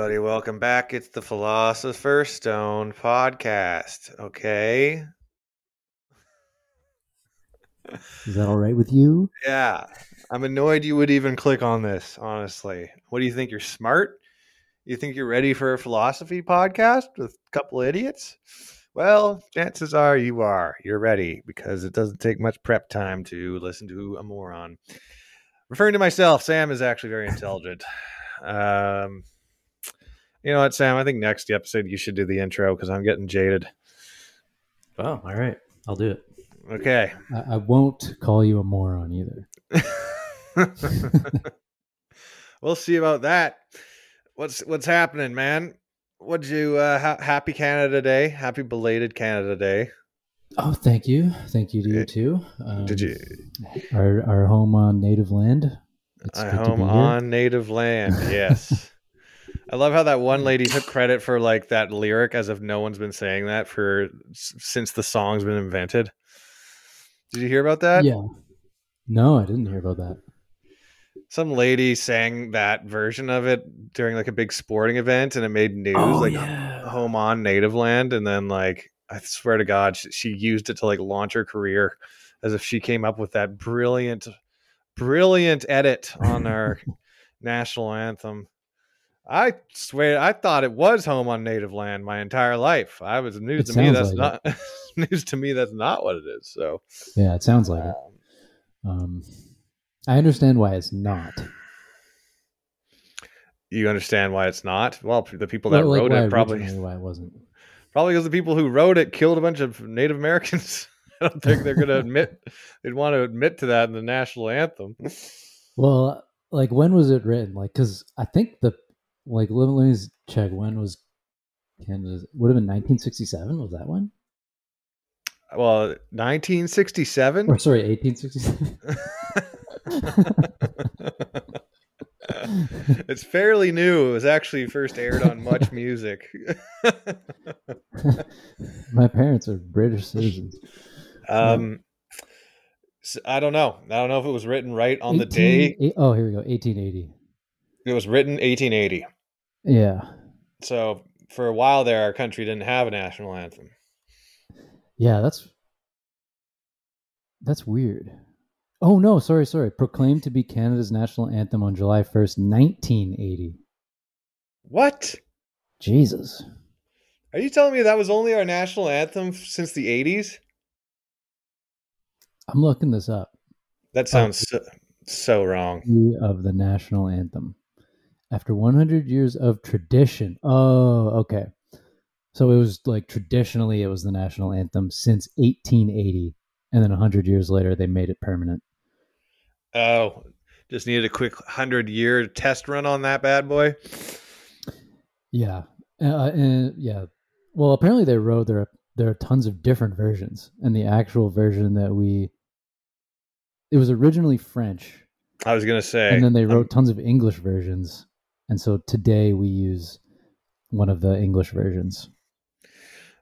Everybody. Welcome back. It's the Philosopher's Stone podcast. Okay. Is that all right with you? Yeah. I'm annoyed you would even click on this, honestly. What do you think? You're smart? You think you're ready for a philosophy podcast with a couple idiots? Well, chances are you are. You're ready because it doesn't take much prep time to listen to a moron. Referring to myself, Sam is actually very intelligent. Um, you know what, Sam? I think next episode you should do the intro because I'm getting jaded. Oh, all right. I'll do it. Okay. I, I won't call you a moron either. we'll see about that. What's what's happening, man? What'd you uh ha- happy Canada Day? Happy belated Canada Day. Oh, thank you. Thank you to you too. Um, Did you our our home on native land? It's our home on native land. Yes. I love how that one lady took credit for like that lyric as if no one's been saying that for since the song's been invented. Did you hear about that? Yeah. No, I didn't hear about that. Some lady sang that version of it during like a big sporting event and it made news oh, like yeah. home on native land and then like I swear to god she, she used it to like launch her career as if she came up with that brilliant brilliant edit on our national anthem. I swear, I thought it was home on native land my entire life. I was news It to me. That's like not news to me. That's not what it is. So Yeah, it sounds like it. um, Um, I understand why it's not. you understand why it's not. Well, the people that Well, like wrote it probably why it wasn't. probably because the people who wrote it killed a bunch of Native Americans. I don't think they're going to admit they'd want to admit to that in the national anthem. Well, like when was it written? Like, because I think the like let me, let me check when was Canada's would have been 1967. Was that one? Well, 1967. Or sorry, 1867. it's fairly new. It was actually first aired on Much Music. My parents are British citizens. um, so I don't know. I don't know if it was written right on the day. eight- oh, here we go. 1880. It was written 1880. Yeah, So for a while there, our country didn't have a national anthem. yeah. That's that's weird. Oh no, sorry, sorry. Proclaimed to be Canada's national anthem on July 1st, 1980. What? Jesus. Are you telling me that was only our national anthem since the 80s? I'm looking this up. That sounds so, so wrong. Of the national anthem. After 100 years of tradition. Oh, okay. So it was like traditionally it was the national anthem since 1880 and then 100 years later they made it permanent. Oh, just needed a quick 100 year test run on that bad boy. Yeah. Uh, and yeah. Well, apparently they wrote there are, there are tons of different versions and the actual version that we it was originally French I was going to say. and then they I'm- wrote tons of English versions. And so today we use one of the English versions.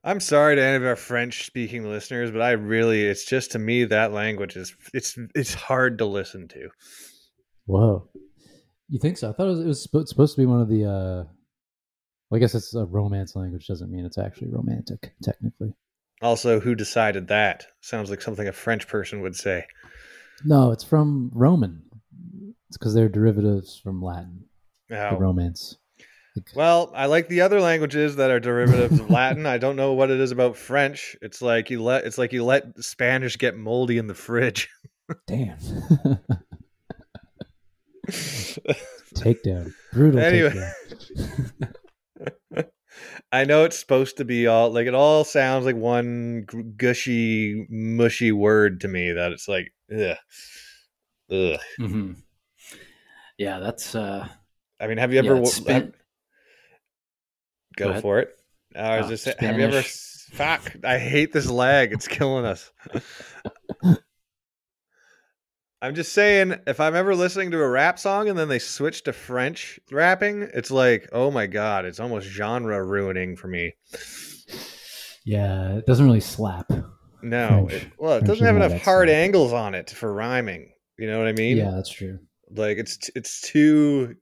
I'm sorry to any of our French speaking listeners, but I really it's just to me that language is it's it's hard to listen to. Whoa. You think so? I thought it was, it was spo- supposed to be one of the. uh well, I guess it's a romance language. Doesn't mean it's actually romantic, technically. Also, who decided that? Sounds like something a French person would say. No, it's from Roman. It's because they're derivatives from Latin. The Oh. romance. Well, I like the other languages that are derivatives of Latin. I don't know what it is about French. It's like you let it's like you let Spanish get moldy in the fridge. Damn. takedown. Brutal Anyway. takedown. I know it's supposed to be all like it all sounds like one gushy, mushy word to me. That it's like, ugh, ugh. Mm-hmm. Yeah, that's. uh I mean, have you ever w- span- have- Go go for it? I was Oh, just saying, have you ever? Fuck! I hate this lag. It's killing us. I'm just saying, if I'm ever listening to a rap song and then they switch to French rapping, it's like, oh my god, it's almost genre ruining for me. Yeah, it doesn't really slap. No, French- it, well, it French doesn't have enough hard slow. angles on it for rhyming. You know what I mean? yeah, that's true. Like it's it's too.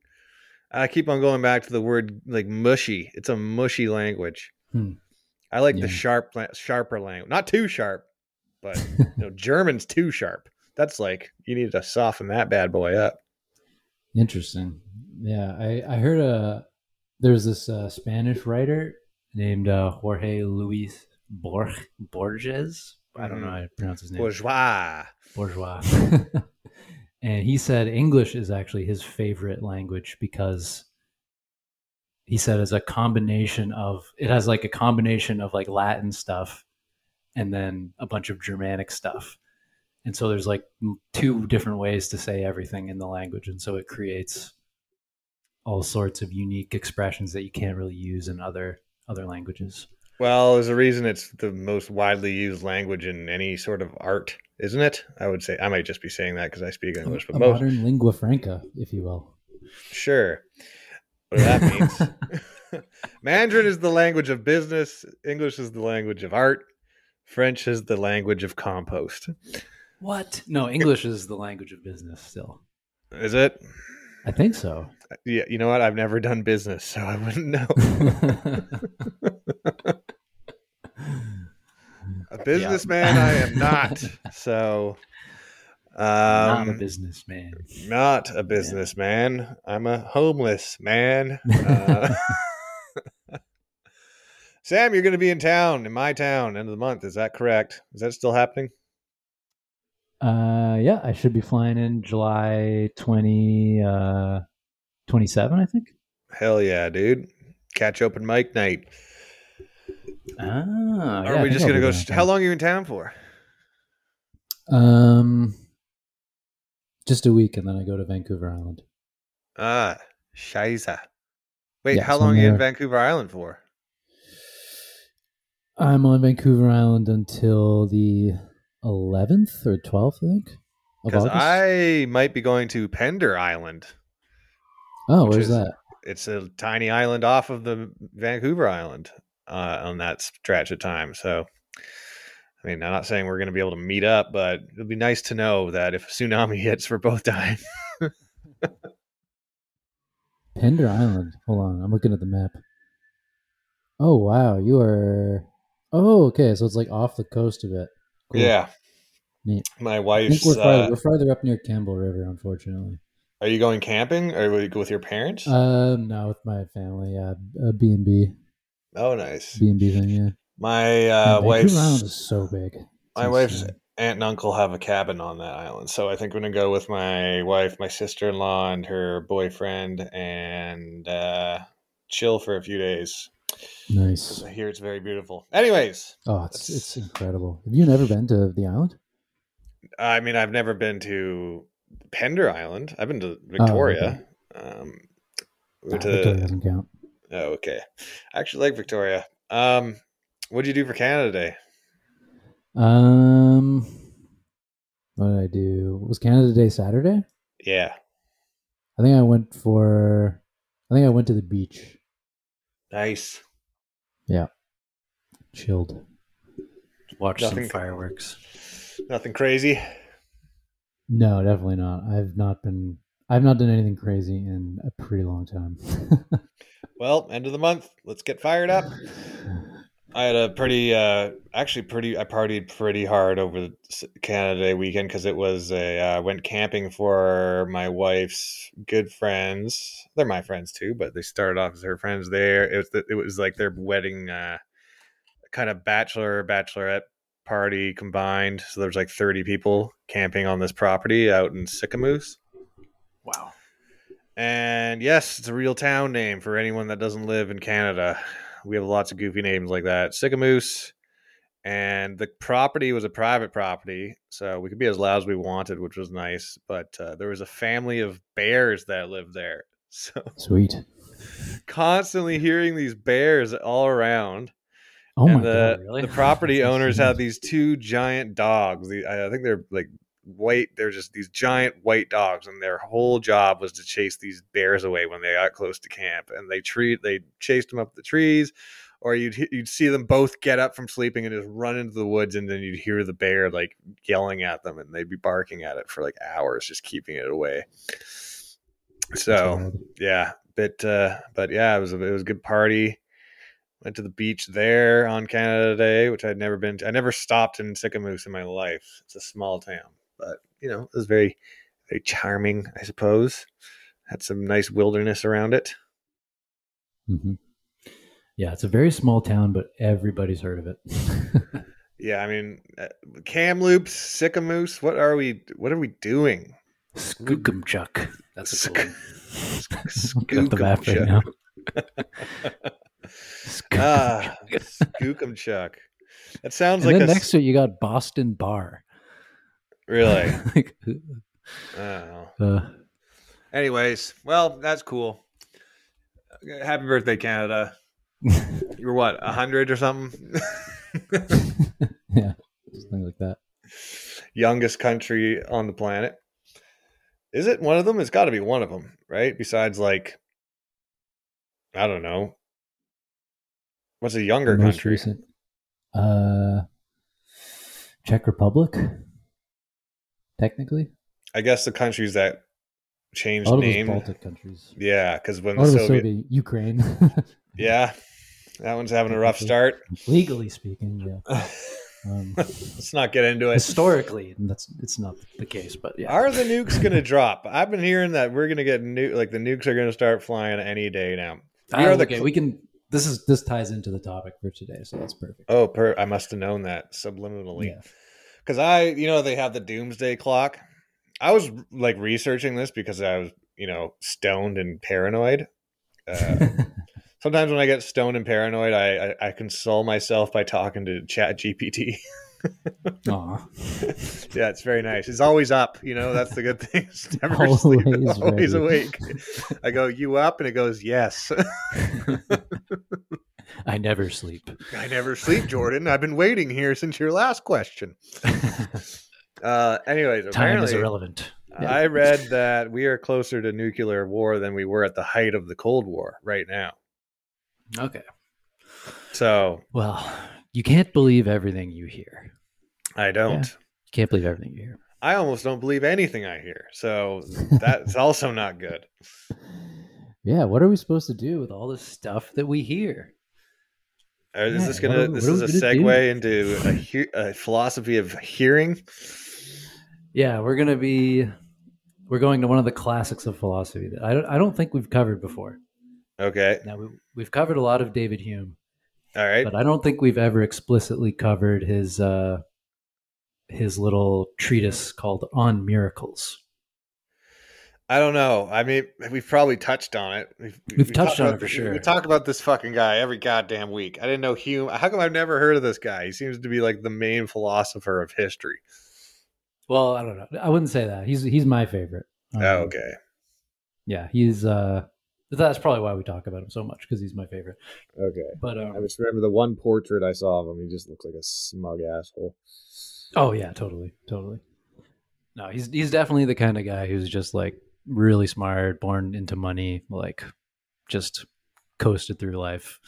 I keep on going back to the word like mushy. It's a mushy language. Hmm. I like the sharp, sharper language. Not too sharp, but you know, German's too sharp. That's like you need to soften that bad boy up. Interesting. Yeah, I, I heard a there's this uh, Spanish writer named uh, Jorge Luis Borg, Borges. I don't know how to pronounce his name. Bourgeois. Bourgeois. and he said English is actually his favorite language because he said it's a combination of it has like a combination of like Latin stuff and then a bunch of Germanic stuff. And so there's like two different ways to say everything in the language and so it creates all sorts of unique expressions that you can't really use in other other languages. Well, there's a reason it's the most widely used language in any sort of art, isn't it? I would say I might just be saying that because I speak English, but a most modern lingua franca, if you will. sure. What that means. Mandarin is the language of business. English is the language of art. French is the language of compost. What? No, English is the language of business still. Is it? I think so. Uh, yeah. You know what? I've never done business, so I wouldn't know. A businessman, I am not. So, um, Not a um, businessman. not a businessman. I'm a homeless man. Uh, Sam, you're going to be in town, in my town, end of the month. Is that correct? Is that still happening? Uh, yeah, I should be flying in July 20, uh, 27, I think. Hell yeah, dude. Catch open mic night. Ah, Or yeah, are we just going to I'll go? be St- how long are you in town for? Um, just a week, and then I go to Vancouver Island. Ah, Shiza. Wait, Yeah, how long are you in Vancouver Island for? I'm on Vancouver Island until the 11th or 12th, I think. Because I might be going to Pender Island. oh, where's is- that? It's a tiny island off of the Vancouver Island uh, on that stretch of time. So, I mean, I'm not saying we're going to be able to meet up, but it'll be nice to know that if a tsunami hits, we're both dying. Pender Island. Hold on, I'm looking at the map. Oh wow, you are. Oh, okay, so it's like off the coast of it. Cool. Yeah. Neat. My wife's. we're farther, Uh, we're farther up near Campbell River, unfortunately. are you going camping or will you go with your parents? Um, no, with my family. Yeah, a B and B, oh, nice. B and B thing. Yeah. My uh, Vancouver wife's. Island is so big. It's My wife's aunt and uncle have a cabin on that island. So I think I'm going to go with my wife, my sister in law, and her boyfriend and uh, chill for a few days. nice. I hear it's very beautiful. Anyways, Oh, it's it's incredible. Have you never been to the island? I mean, I've never been to Pender Island. I've been to Victoria. Um, we Nah, went Ah, Victoria to, doesn't count. Oh, okay. I actually like Victoria. Um, what did you do for Canada Day? Um, what did I do? Was Canada Day Saturday? Yeah, I think I went for. I think I went to the beach. nice. Yeah. Chilled. Watched Nothing- some fireworks. Nothing crazy. No, definitely not. I've not been. I've not done anything crazy in a pretty long time. Well, end of the month. Let's get fired up. I had a pretty, uh, actually pretty. I partied pretty hard over Canada Day weekend because it was a. Uh, went camping for my wife's good friends. They're my friends too, but they started off as her friends. There, it was. The, it was like their wedding, uh, kind of bachelor bachelorette party combined. So there was like thirty people camping on this property out in Sicamous. wow. And yes, it's a real town name for anyone that doesn't live in Canada. We have lots of goofy names like that. Sicamous. And the property was a private property, so we could be as loud as we wanted, which was nice. But uh, there was a family of bears that lived there. So Sweet. constantly hearing these bears all around. Oh and my the, god! Really? the property owners had these two giant dogs. The, I I think they're like white. They're just these giant white dogs, and their whole job was to chase these bears away when they got close to camp. And they treat they chased them up the trees, or you'd you'd see them both get up from sleeping and just run into the woods, and then you'd hear the bear like yelling at them, and they'd be barking at it for like hours, just keeping it away. So yeah, bit, uh, but yeah, it was a, it was a good party. Went to the beach there on Canada Day, which I'd never been. to. I never stopped in Sicamous in my life. It's a small town, but you know, it was very, very charming. I suppose had some nice wilderness around it. hmm Yeah, it's a very small town, but everybody's heard of it. Yeah, I mean, uh, Kamloops, Sicamous. What are we? What are we doing? Skookumchuck. That's a cool Skookumchuck. one. Look at the map right now. Ah, Skookumchuck. That sounds and like then a next to it, you got Boston Bar. Really. Like, I uh, Anyways, well, that's cool. Happy birthday, Canada. You were what, a hundred or something? yeah, something like that. Youngest country on the planet. Is it one of them? It's got to be one of them, right? Besides, like, I don't know. What's a younger country? recent, uh, Czech Republic. Technically, I guess the countries that a changed lot of those name. Baltic countries. Yeah, because when A lot the Soviet, Soviet Ukraine. yeah, that one's having a rough start. Legally speaking, yeah. Um, Let's not get into it. historically, that's it's not the case, but yeah. Are the nukes going to drop? I've been hearing that we're going to get nu- like the nukes are going to start flying any day now. We Ah, are the okay, we can. This is this ties into the topic for today, so that's perfect. Oh, per, I must have known that subliminally. Yeah. Because I, you know, they have the doomsday clock. I was like researching this because I was, you know, stoned and paranoid. Uh, sometimes when I get stoned and paranoid, I, I, I console myself by talking to Chat GPT. Yeah, it's very nice. It's always up. You know, that's the good thing. It's never asleep. Always It's always awake. I go, you up? And it goes, yes. I never sleep. I never sleep, Jordan. I've been waiting here since your last question. Uh, anyways, Time is irrelevant. Yeah. I read that we are closer to nuclear war than we were at the height of the Cold War right now. Okay. So Well, you can't believe everything you hear. I don't. You can't believe everything you hear. I almost don't believe anything I hear. So that's also not good. Yeah, what are we supposed to do with all this stuff that we hear? Is Yeah, this gonna? are- this what is a segue into a, he- a philosophy of hearing. Yeah, we're gonna be we're going to one of the classics of philosophy that I don't I don't think we've covered before. Okay. Now we, we've covered a lot of David Hume, All right. but I don't think we've ever explicitly covered his uh, his little treatise called On Miracles. I don't know. I mean, we've probably touched on it. We've, We've touched on it for this- sure. We talk about this fucking guy every goddamn week. I didn't know Hume. How come I've never heard of this guy? He seems to be like the main philosopher of history. Well, I don't know. I wouldn't say that. He's he's my favorite. Um, oh, okay. Yeah, he's uh that's probably why we talk about him so much because he's my favorite. Okay. But I um, just remember the one portrait I saw of him. He just looks like a smug asshole. oh yeah, totally, totally. No, he's he's definitely the kind of guy who's just like really smart, born into money, like just coasted through life.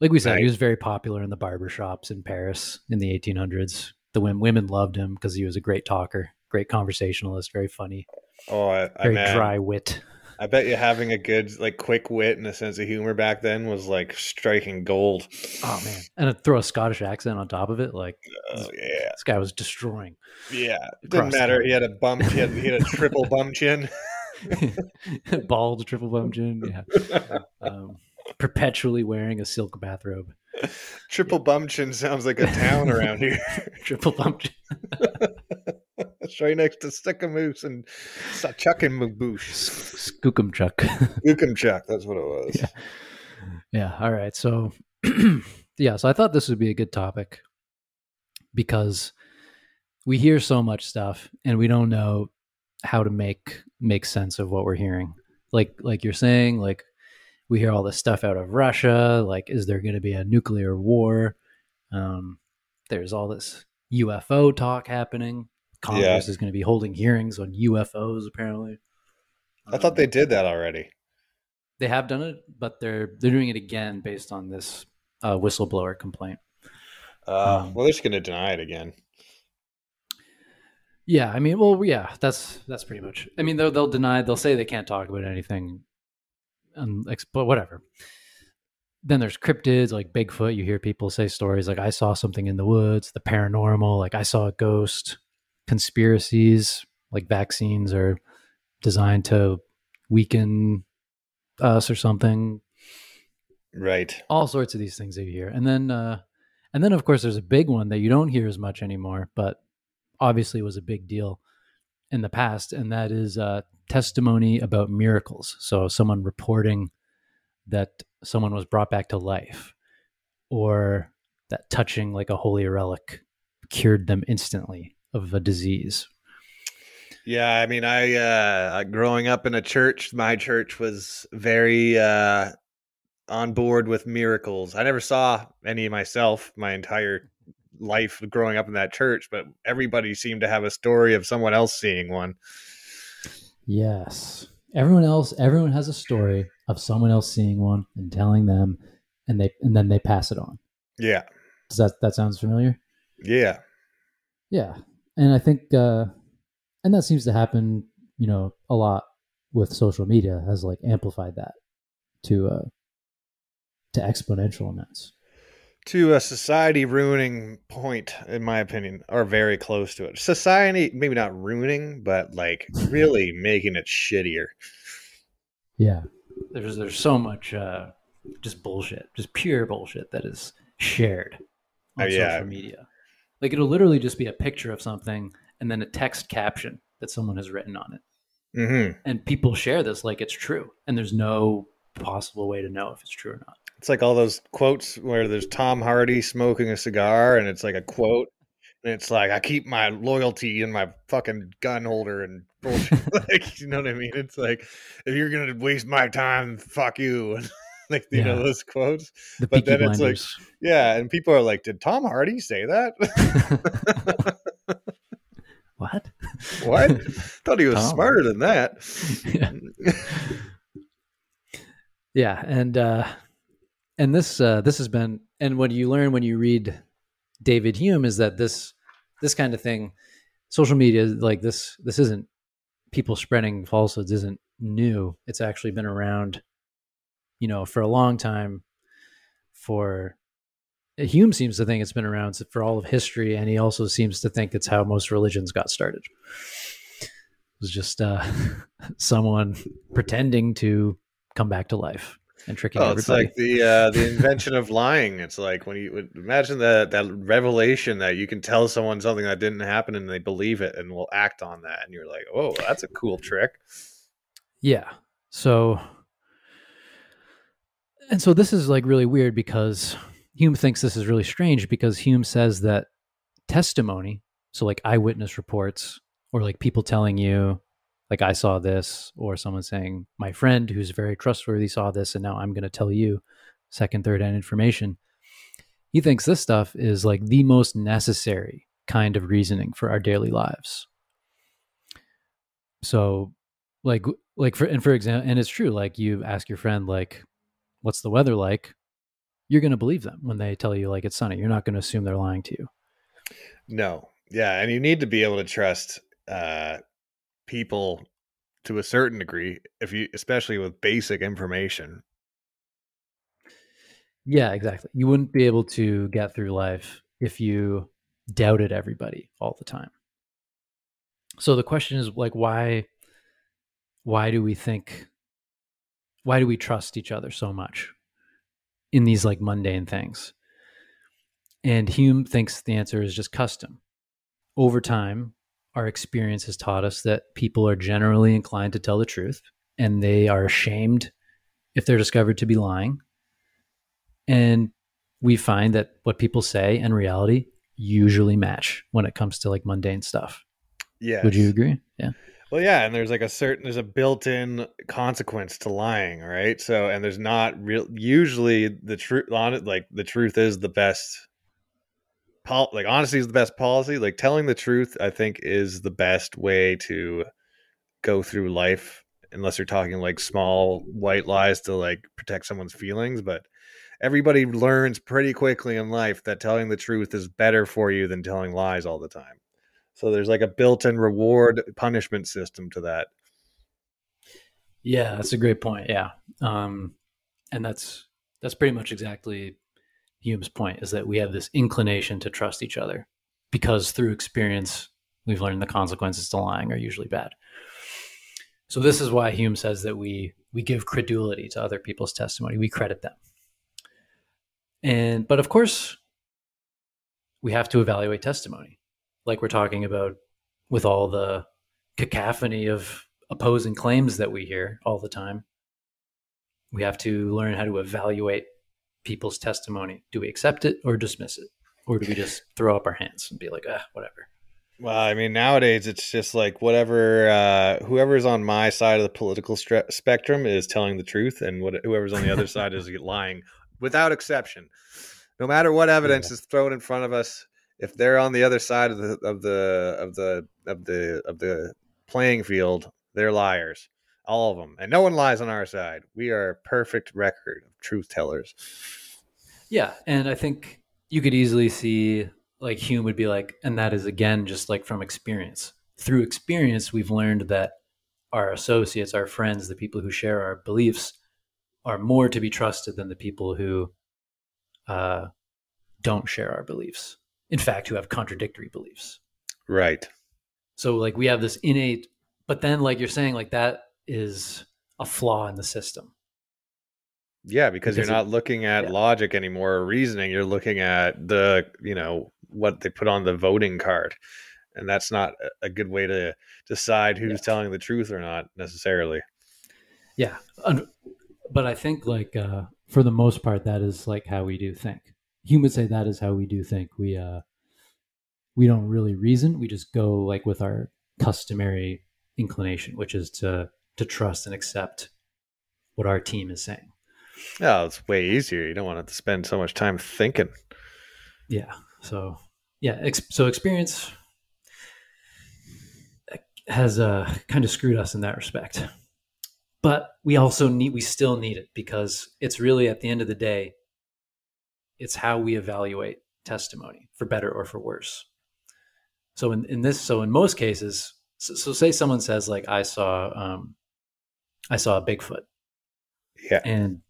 Like we said, he was very popular in the barber shops in Paris in the 1800s. The women women loved him because he was a great talker, great conversationalist, very funny, Oh, I, I, very man, dry wit. I bet you having a good, like, quick wit and a sense of humor back then was like striking gold. Oh man, and throw a Scottish accent on top of it, like Oh, yeah. this guy was destroying. Yeah. It didn't matter. He had a bump. He had, he had a triple bum chin. bald triple bum chin yeah um, perpetually wearing a silk bathrobe triple bum chin sounds like a town around here. triple bum chin it's right next to Sicamous and Chuckamaboosh. skookumchuck Ukumchuck, that's what it was. Yeah. yeah all right so yeah so i thought this would be a good topic because we hear so much stuff and we don't know how to make make sense of what we're hearing. Like like you're saying like we hear all this stuff out of russia like is there going to be a nuclear war? Um, there's all this ufo talk happening. Congress is going to be holding hearings on ufos apparently. I thought they did that already. they have done it but they're they're doing it again based on this uh, whistleblower complaint. Uh, Um, well, they're just going to deny it again. Yeah, I mean, well, yeah, that's that's pretty much. I mean, they'll they'll deny. They'll say they can't talk about anything and but whatever. Then there's cryptids like Bigfoot. You hear people say stories like I saw something in the woods, the paranormal, like I saw a ghost. Conspiracies like vaccines are designed to weaken us or something. Right. All sorts of these things that you hear. And then uh and then of course there's a big one that you don't hear as much anymore, but obviously was a big deal in the past, and that is uh, testimony about miracles. So, someone reporting that someone was brought back to life, or that touching like a holy relic cured them instantly of a disease. Yeah, I mean, I uh, growing up in a church, my church was very uh, on board with miracles. I never saw any myself my entire life growing up in that church, but everybody seemed to have a story of someone else seeing one. Yes. Everyone else everyone has a story of someone else seeing one and telling them and they and then they pass it on. Yeah. Does that that sounds familiar? Yeah. Yeah. And I think uh and that seems to happen, you know, a lot with social media has like amplified that to uh to exponential amounts to a society ruining point, in my opinion, or very close to it. Society, maybe not ruining, but like really making it shittier. Yeah, there's there's so much uh, just bullshit, just pure bullshit that is shared on oh, yeah. social media. Like it'll literally just be a picture of something and then a text caption that someone has written on it, mm-hmm. and people share this like it's true, and there's no possible way to know if it's true or not. It's like all those quotes where there's Tom Hardy smoking a cigar and it's like a quote. And it's like, I keep my loyalty in my fucking gun holder and bullshit. like, you know what I mean? It's like, if you're going to waste my time, fuck you. like, you yeah. know, those quotes. The but then blinders. it's like, yeah. And people are like, did Tom Hardy say that? what? What? Thought he was Tom. smarter than that. Yeah. yeah. And, uh, and this uh, this has been and what you learn when you read David Hume is that this this kind of thing, social media like this this isn't people spreading falsehoods isn't new. It's actually been around, you know, for a long time. For Hume seems to think it's been around for all of history, and he also seems to think it's how most religions got started. It was just uh, someone pretending to come back to life and tricking oh, everybody. It's like the uh, the invention of lying. It's like when you would imagine that that revelation that you can tell someone something that didn't happen and they believe it and will act on that, and you're like, oh, that's a cool trick. Yeah. So, and so this is like really weird because Hume thinks this is really strange because Hume says that testimony, so like eyewitness reports or like people telling you like I saw this, or someone saying, my friend who's very trustworthy saw this, and now I'm going to tell you second, third hand information. He thinks this stuff is like the most necessary kind of reasoning for our daily lives. So, like, like for and for example, and it's true. Like, you ask your friend, like, "What's the weather like?" You're going to believe them when they tell you like it's sunny. You're not going to assume they're lying to you. No, yeah, and you need to be able to trust uh, people to a certain degree if you especially with basic information. Yeah exactly. You wouldn't be able to get through life if you doubted everybody all the time. So the question is like why why do we think why do we trust each other so much in these like mundane things? And hume thinks the answer is just custom. Over time our experience has taught us that people are generally inclined to tell the truth and they are ashamed if they're discovered to be lying. And we find that what people say and reality usually match when it comes to like mundane stuff. Yeah. Would you agree? Yeah. Well, yeah, and there's like a certain there's a built-in consequence to lying, right? So, and there's not real. Usually, the truth on it, like the truth is the best pol- like honesty is the best policy. Like telling the truth, I think, is the best way to go through life. Unless you're talking like small white lies to like protect someone's feelings, but everybody learns pretty quickly in life that telling the truth is better for you than telling lies all the time. So there's like a built-in reward punishment system to that. Yeah, that's a great point. Yeah. Um, and that's that's pretty much exactly Hume's point is that we have this inclination to trust each other because through experience we've learned the consequences to lying are usually bad. So this is why Hume says that we we give credulity to other people's testimony. We credit them. And but of course we have to evaluate testimony. Like we're talking about with all the cacophony of opposing claims that we hear all the time. We have to learn how to evaluate people's testimony. Do we accept it or dismiss it? Or do we just throw up our hands and be like, ah, whatever? Well, I mean, nowadays it's just like whatever, uh, whoever's on my side of the political stre- spectrum is telling the truth, and what, whoever's on the other side is lying without exception. No matter what evidence yeah. is thrown in front of us, if they're on the other side of the of the of the of the of the playing field, they're liars, all of them, and no one lies on our side. We are a perfect record of truth tellers. Yeah, and I think you could easily see like Hume would be like, and that is again just like from experience. Through experience, we've learned that our associates, our friends, the people who share our beliefs, are more to be trusted than the people who uh, don't share our beliefs. In fact, who have contradictory beliefs. Right. So, like, we have this innate but then like you're saying like that is a flaw in the system. Yeah because, because you're not looking at yeah. logic anymore or reasoning you're looking at the you know what they put on the voting card. And that's not a good way to decide who's yeah. telling the truth or not necessarily. Yeah but i think like uh for the most part that is like how we do think. Humans say that is how we do think. We uh we don't really reason. We just go like with our customary inclination, which is to to trust and accept what our team is saying. Yeah, it's way easier. You don't want to spend so much time thinking. Yeah. So yeah, ex- so experience has uh, kind of screwed us in that respect. But we also need we still need it because it's really at the end of the day, it's how we evaluate testimony for better or for worse. So in, in this, so in most cases, so, so say someone says like I saw um, I saw a Bigfoot. Yeah. And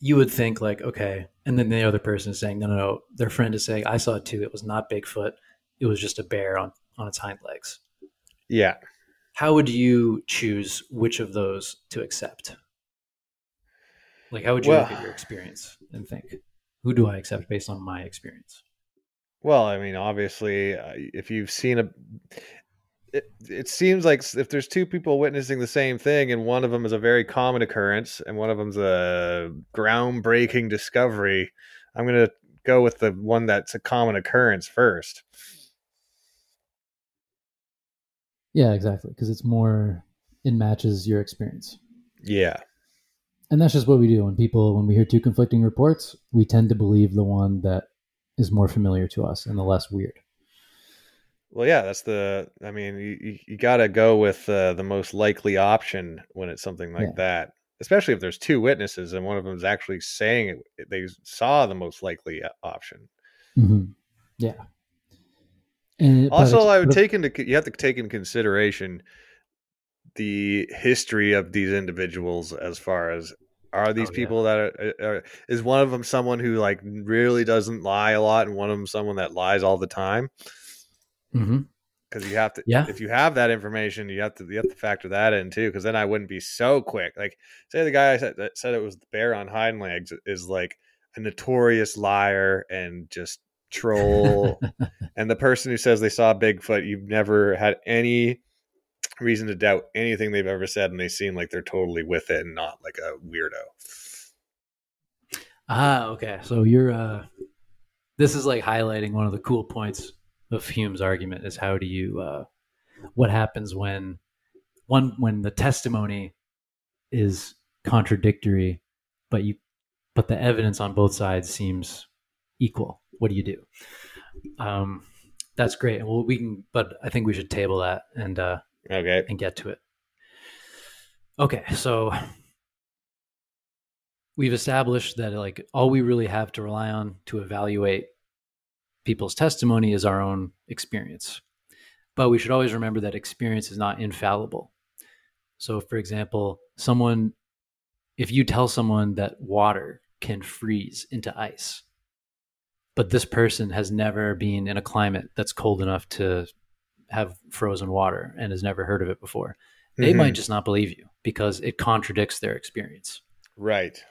you would think like, okay, and then the other person is saying, no, no, no. Their friend is saying, I saw it too. It was not Bigfoot. It was just a bear on on its hind legs. Yeah. How would you choose which of those to accept? Like, how would you well, look at your experience and think, who do I accept based on my experience? Well, I mean, obviously, uh, if you've seen a, it, it seems like if there's two people witnessing the same thing and one of them is a very common occurrence and one of them's a groundbreaking discovery i'm going to go with the one that's a common occurrence first. Yeah exactly because it's more it matches your experience. Yeah. And that's just what we do. When people when we hear two conflicting reports we tend to believe the one that is more familiar to us and the less weird well, yeah, that's the. I mean, you, you got to go with uh, the most likely option when it's something like yeah. that, especially if there's two witnesses and one of them is actually saying it, they saw the most likely uh, option. Mm-hmm. Yeah. And also, I would take into you have to take into consideration the history of these individuals as far as are these oh, people yeah. that are, uh, are, is one of them someone who like really doesn't lie a lot and one of them someone that lies all the time Mm-hmm. Because you have to, yeah. If you have that information, you have to you have to factor that in too. Because then I wouldn't be so quick. Like, say the guy said, that said it was the bear on hind legs is like a notorious liar and just troll. and the person who says they saw Bigfoot, you've never had any reason to doubt anything they've ever said, and they seem like they're totally with it and not like a weirdo. Ah, okay. So you're uh this is like highlighting one of the cool points of Hume's argument is how do you uh, what happens when one when the testimony is contradictory, but you but the evidence on both sides seems equal. What do you do? Um, that's great. Well, we can, but I think we should table that and uh, okay and get to it. Okay, so we've established that like all we really have to rely on to evaluate people's testimony is our own experience. But we should always remember that experience is not infallible. So, for example, someone, if you tell someone that water can freeze into ice, but this person has never been in a climate that's cold enough to have frozen water and has never heard of it before, they Mhm. might just not believe you because it contradicts their experience. right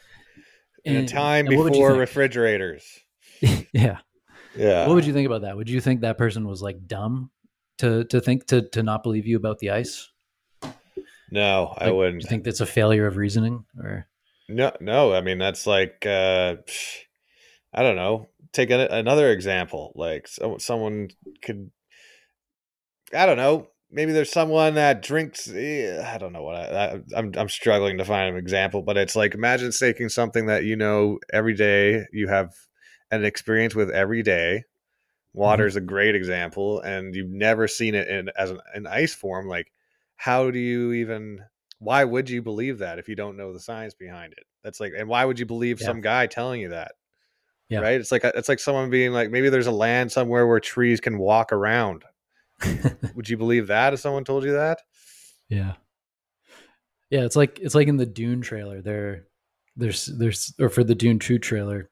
in a time and would you before refrigerators. yeah. Yeah. What would you think about that? Would you think that person was like dumb to to think to to not believe you about the ice? No, I wouldn't. Do you think that's a failure of reasoning or No, no. I mean, that's like uh, I don't know. Take a, another example. Like so, someone could, I don't know. Maybe there's someone that drinks. eh, I don't know what I, I, I'm. I'm struggling to find an example, but it's like imagine taking something that you know every day you have an experience with every day. Mm-hmm. Water is a great example, and you've never seen it in as an, an ice form. Like, how do you even? Why would you believe that if you don't know the science behind it? That's like, and why would you believe Yeah. some guy telling you that? Yeah. Right? It's like it's like someone being like, maybe there's a land somewhere where trees can walk around. Would you believe that if someone told you that? Yeah. Yeah, it's like it's like in the Dune trailer. There there's there's or for the Dune 2 trailer.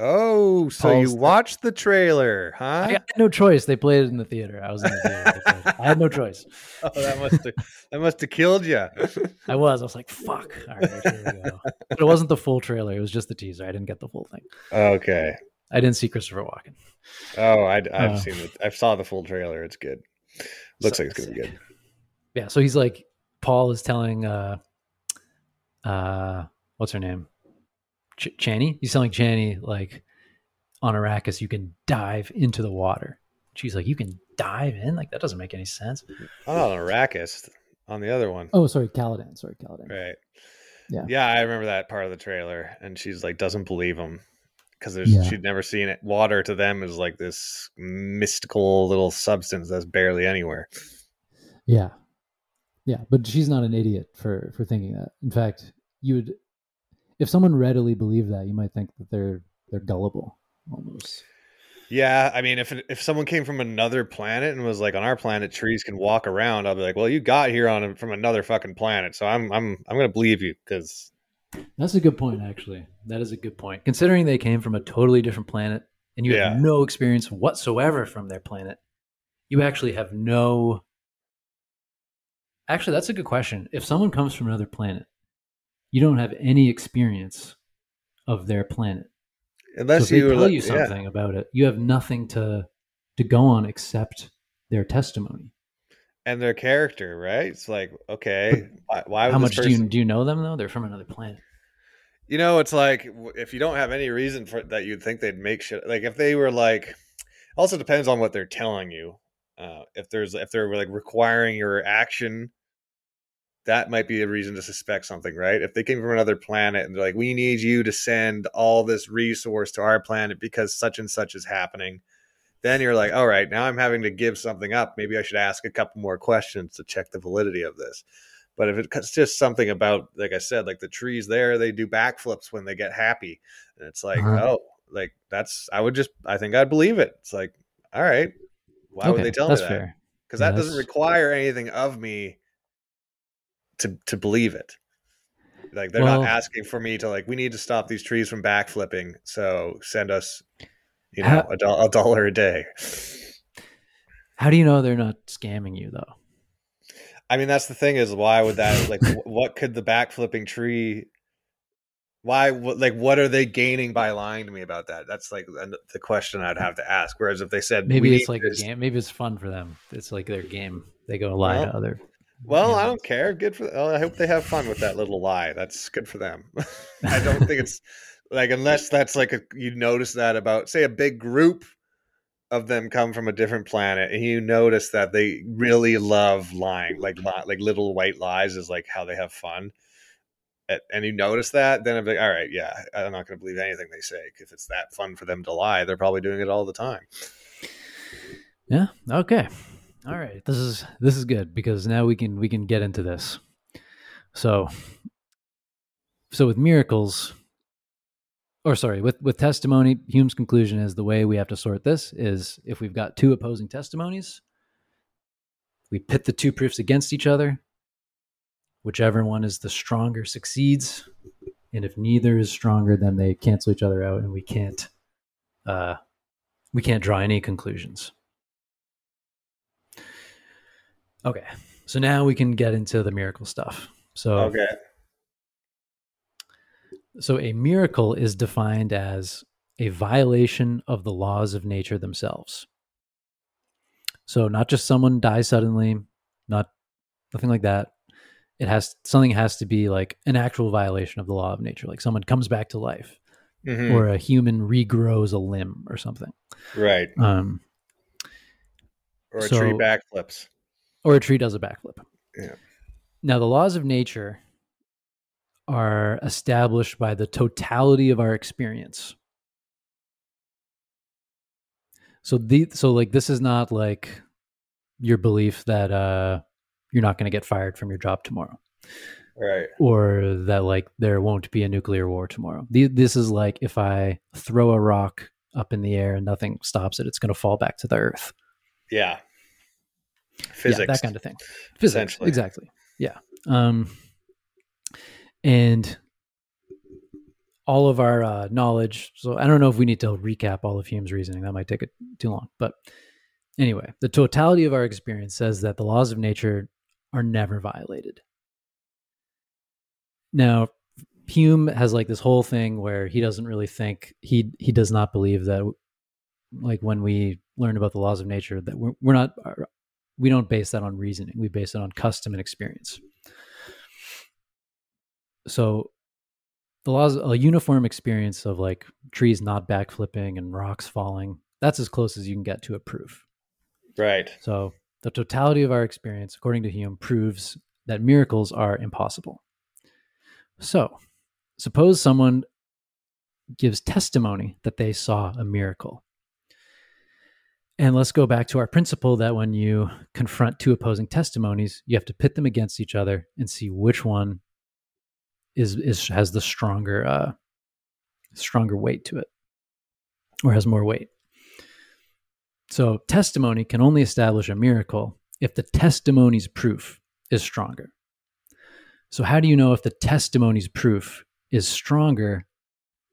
Oh, so you watched the trailer, huh? I had no choice. They played it in the theater. I was in the theater. They played it. I had no choice. oh, that must have that must have killed you. I was. I was like, fuck. All right, here we go. But it wasn't the full trailer. It was just the teaser. I didn't get the full thing. okay. I didn't see Christopher Walken. Oh, I, I've Uh, seen it. I saw the full trailer. It's good. Looks So like it's gonna be good. Yeah. So he's like, Paul is telling, uh, uh, what's her name? Ch- Chani. He's telling Chani like, on Arrakis, you can dive into the water. She's like, you can dive in? Like that doesn't make any sense. Oh, Arrakis on the other one. Oh, sorry, Caladan. Sorry, Caladan. Right. Yeah. Yeah, I remember that part of the trailer, and she's like doesn't believe him because there's Yeah. she'd never seen it. Water to them is like this mystical little substance that's barely anywhere. Yeah. Yeah, but she's not an idiot for for thinking that. In fact, you would if someone readily believed that, you might think that they're they're gullible almost. Yeah, I mean, if if someone came from another planet and was like, on our planet, trees can walk around, I'll be like, well, you got here on a, from another fucking planet, so I'm I'm I'm gonna believe you because That's a good point actually. That is a good point. Considering they came from a totally different planet and you Yeah. have no experience whatsoever from their planet, you actually have no Actually, that's a good question. If someone comes from another planet, you don't have any experience of their planet. unless so they you tell like- you yeah. something about it, you have nothing to to go on except their testimony. and their character, right? It's like, okay, why, why would How much do you do you know them though? They're from another planet. You know, it's like if you don't have any reason for that, you'd think they'd make shit. Like if they were like, also depends on what they're telling you. Uh, if there's if they're like requiring your action, that might be a reason to suspect something, right? If they came from another planet and they're like, we need you to send all this resource to our planet because such and such is happening, then you're like, all right, now I'm having to give something up. Maybe I should ask a couple more questions to check the validity of this. But if it's just something about, like I said, like the trees there, they do backflips when they get happy. And it's like, Uh-huh. oh, like that's, I would just, I think I'd believe it. It's like, all right, why would they tell me that? Because Yeah, that doesn't require anything of me to to believe it. Like they're Well- not asking for me to like, we need to stop these trees from backflipping. So send us, you know, How- a, do- a dollar a day. How do you know they're not scamming you though? I mean, that's the thing is why would that like what could the backflipping tree? Why like what are they gaining by lying to me about that? That's like the question I'd have to ask. Whereas if they said Maybe it's like a game. Maybe it's fun for them. It's like their game. They go lie to other. Well, I don't care. Good for. oh, I hope they have fun with that little lie. That's good for them. I don't think it's like unless that's like a, you notice that about say a big group of them come from a different planet, and you notice that they really love lying, like li- like little white lies is like how they have fun. And you notice that, then I'm like, all right, yeah, I'm not going to believe anything they say. If it's that fun for them to lie, they're probably doing it all the time. Yeah. Okay. All right. This is this is good because now we can we can get into this. So so with miracles or sorry, with with testimony, Hume's conclusion is the way we have to sort this is if we've got two opposing testimonies, we pit the two proofs against each other, whichever one is the stronger succeeds. And if neither is stronger, then they cancel each other out, and we can't uh, we can't draw any conclusions. Okay, so now we can get into the miracle stuff. So Okay. So a miracle is defined as a violation of the laws of nature themselves. So not just someone dies suddenly, not nothing like that. It has something has to be like an actual violation of the law of nature, like someone comes back to life Mhm. or a human regrows a limb or something. right. Um, Or a so- tree backflips. Or a tree does a backflip. Yeah. Now, the laws of nature are established by the totality of our experience. So the so like this is not like your belief that uh you're not going to get fired from your job tomorrow Right. or that like there won't be a nuclear war tomorrow. The, this is like if I throw a rock up in the air and nothing stops it, it's going to fall back to the earth. Yeah. Physics. Yeah, that kind of thing. Physics, Essentially. exactly. Yeah. Um, and all of our uh, knowledge. So I don't know if we need to recap all of Hume's reasoning. That might take it too long. But anyway, the totality of our experience says that the laws of nature are never violated. Now, Hume has like this whole thing where he doesn't really think he he does not believe that like when we learn about the laws of nature that we're, we're not we don't base that on reasoning. We base it on custom and experience. So the laws a uniform experience of like trees not backflipping and rocks falling that's as close as you can get to a proof. Right. so the totality of our experience according to hume proves that miracles are impossible. So suppose someone gives testimony that they saw a miracle and let's go back to our principle that when you confront two opposing testimonies, you have to pit them against each other and see which one is is has the stronger uh stronger weight to it or has more weight. So testimony can only establish a miracle if the testimony's proof is stronger. So how do you know if the testimony's proof is stronger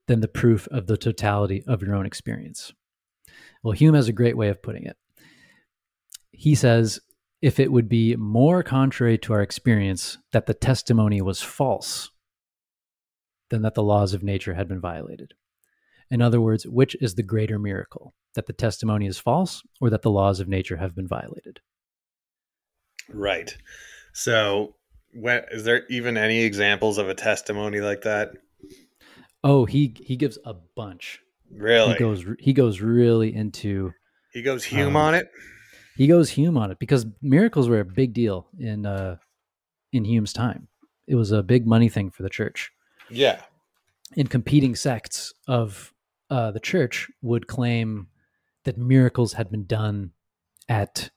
than the proof of the totality of your own experience? Well, Hume has a great way of putting it. He says, if it would be more contrary to our experience that the testimony was false than that the laws of nature had been violated. In other words, which is the greater miracle, that the testimony is false or that the laws of nature have been violated? Right. So, when, is there even any examples of a testimony like that? Oh, he he gives a bunch. Really? He goes he goes really into He goes Hume Um, on it. he goes Hume on it because miracles were a big deal in uh in Hume's time. It was a big money thing for the church. Yeah. And competing sects of uh, the church would claim that miracles had been done at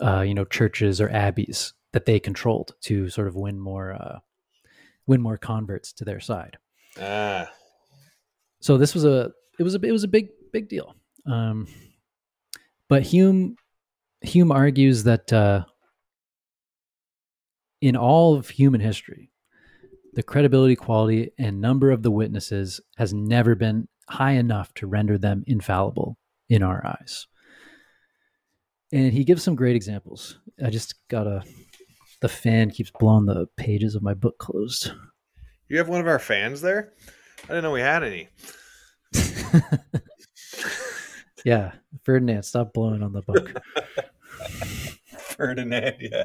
uh, you know churches or abbeys that they controlled to sort of win more uh, win more converts to their side. Ah. so this was a it was a it was a big big deal um but hume hume argues that uh in all of human history the credibility quality and number of the witnesses has never been high enough to render them infallible in our eyes and he gives some great examples i just got a the fan keeps blowing the pages of my book closed You have one of our fans there? I didn't know we had any. yeah ferdinand stop blowing on the book Ferdinand, yeah.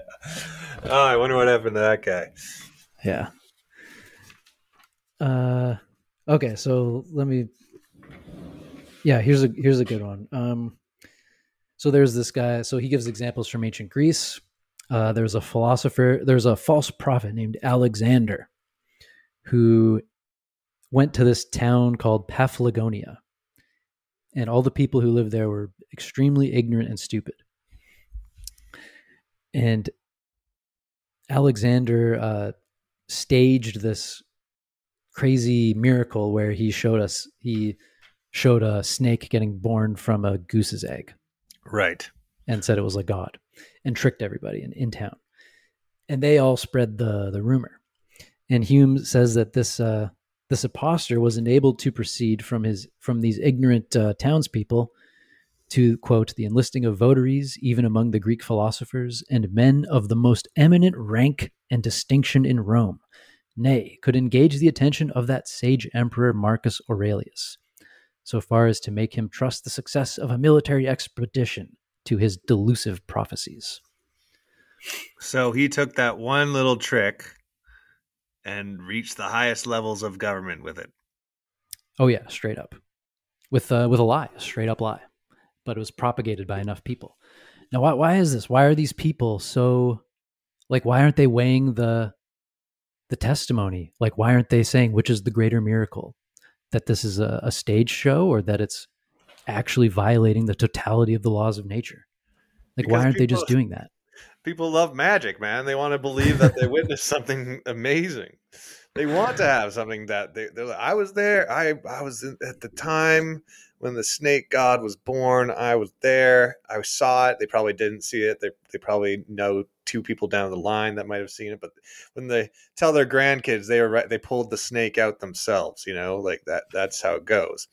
Oh, I wonder what happened to that guy. Yeah. Uh okay, so let me Yeah, here's a here's a good one. Um so there's this guy, so he gives examples from ancient Greece. Uh there's a philosopher, there's a false prophet named Alexander who went to this town called Paphlagonia. And all the people who lived there were extremely ignorant and stupid. And Alexander uh, staged this crazy miracle where he showed us he showed a snake getting born from a goose's egg Right. and said it was a god and tricked everybody in, in town and they all spread the the rumor. And Hume says that this uh, this impostor was enabled to proceed from his from these ignorant uh, townspeople to quote the enlisting of votaries even among the Greek philosophers and men of the most eminent rank and distinction in Rome, nay, could engage the attention of that sage emperor Marcus Aurelius, so far as to make him trust the success of a military expedition to his delusive prophecies. So he took that one little trick and reach the highest levels of government with it. Oh yeah, straight up, with uh, with a lie, a straight up lie, but it was propagated by enough people. Now, why why is this? Why are these people so like? Why aren't they weighing the the testimony? Like, why aren't they saying which is the greater miracle? That this is a, a stage show, or that it's actually violating the totality of the laws of nature? Like, Because why aren't they just doing that? People love magic, man. They want to believe that they witnessed something amazing. They want to have something that they, they're like, I was there. I I was in, at the time when the snake god was born. I was there. I saw it. They probably didn't see it. They they probably know two people down the line that might have seen it. But when they tell their grandkids, they were right. They pulled the snake out themselves. You know, like that. That's how it goes.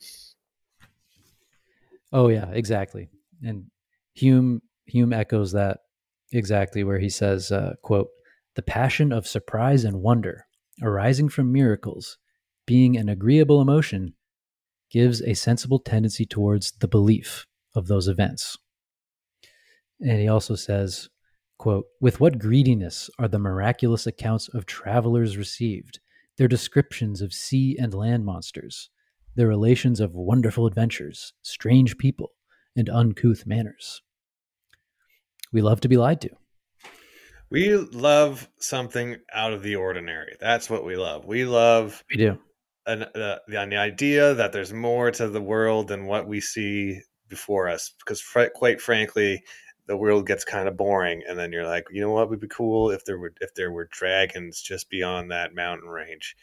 Oh yeah, exactly. And Hume Hume echoes that exactly where he says, uh, "quote The passion of surprise and wonder arising from miracles, being an agreeable emotion, gives a sensible tendency towards the belief of those events." And he also says, "quote With what greediness are the miraculous accounts of travelers received, their descriptions of sea and land monsters." their relations of wonderful adventures, strange people, and uncouth manners. We love to be lied to. We love something out of the ordinary. That's what we love. We love We do. an, uh, the, the idea that there's more to the world than what we see before us. Because fr- quite frankly, the world gets kind of boring, and then you're like, you know what would be cool if there were if there were dragons just beyond that mountain range.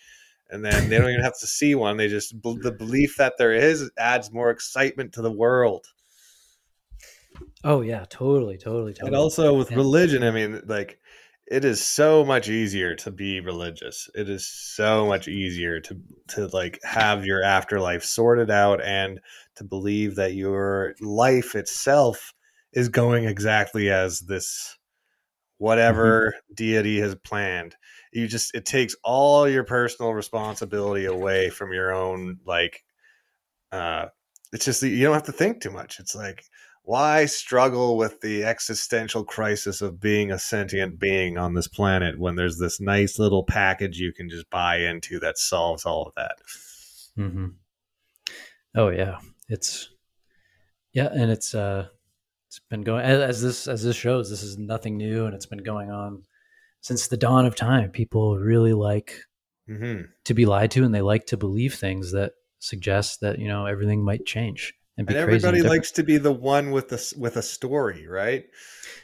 And then they don't even have to see one; they just the belief that there is adds more excitement to the world. Oh yeah, totally, totally, totally. And also with Yeah. religion, I mean, like it is so much easier to be religious. It is so much easier to to like have your afterlife sorted out and to believe that your life itself is going exactly as this whatever deity has planned. You just it takes all your personal responsibility away from your own like uh it's just that you don't have to think too much. It's like why struggle with the existential crisis of being a sentient being on this planet when there's this nice little package you can just buy into that solves all of that? hmm Oh yeah, it's yeah, and it's uh, it's been going as, as this as this shows. This is nothing new, and it's been going on since the dawn of time. People really like hmm to be lied to, and they like to believe things that suggest that you know everything might change and And everybody different. likes to be the one with the with a story, right?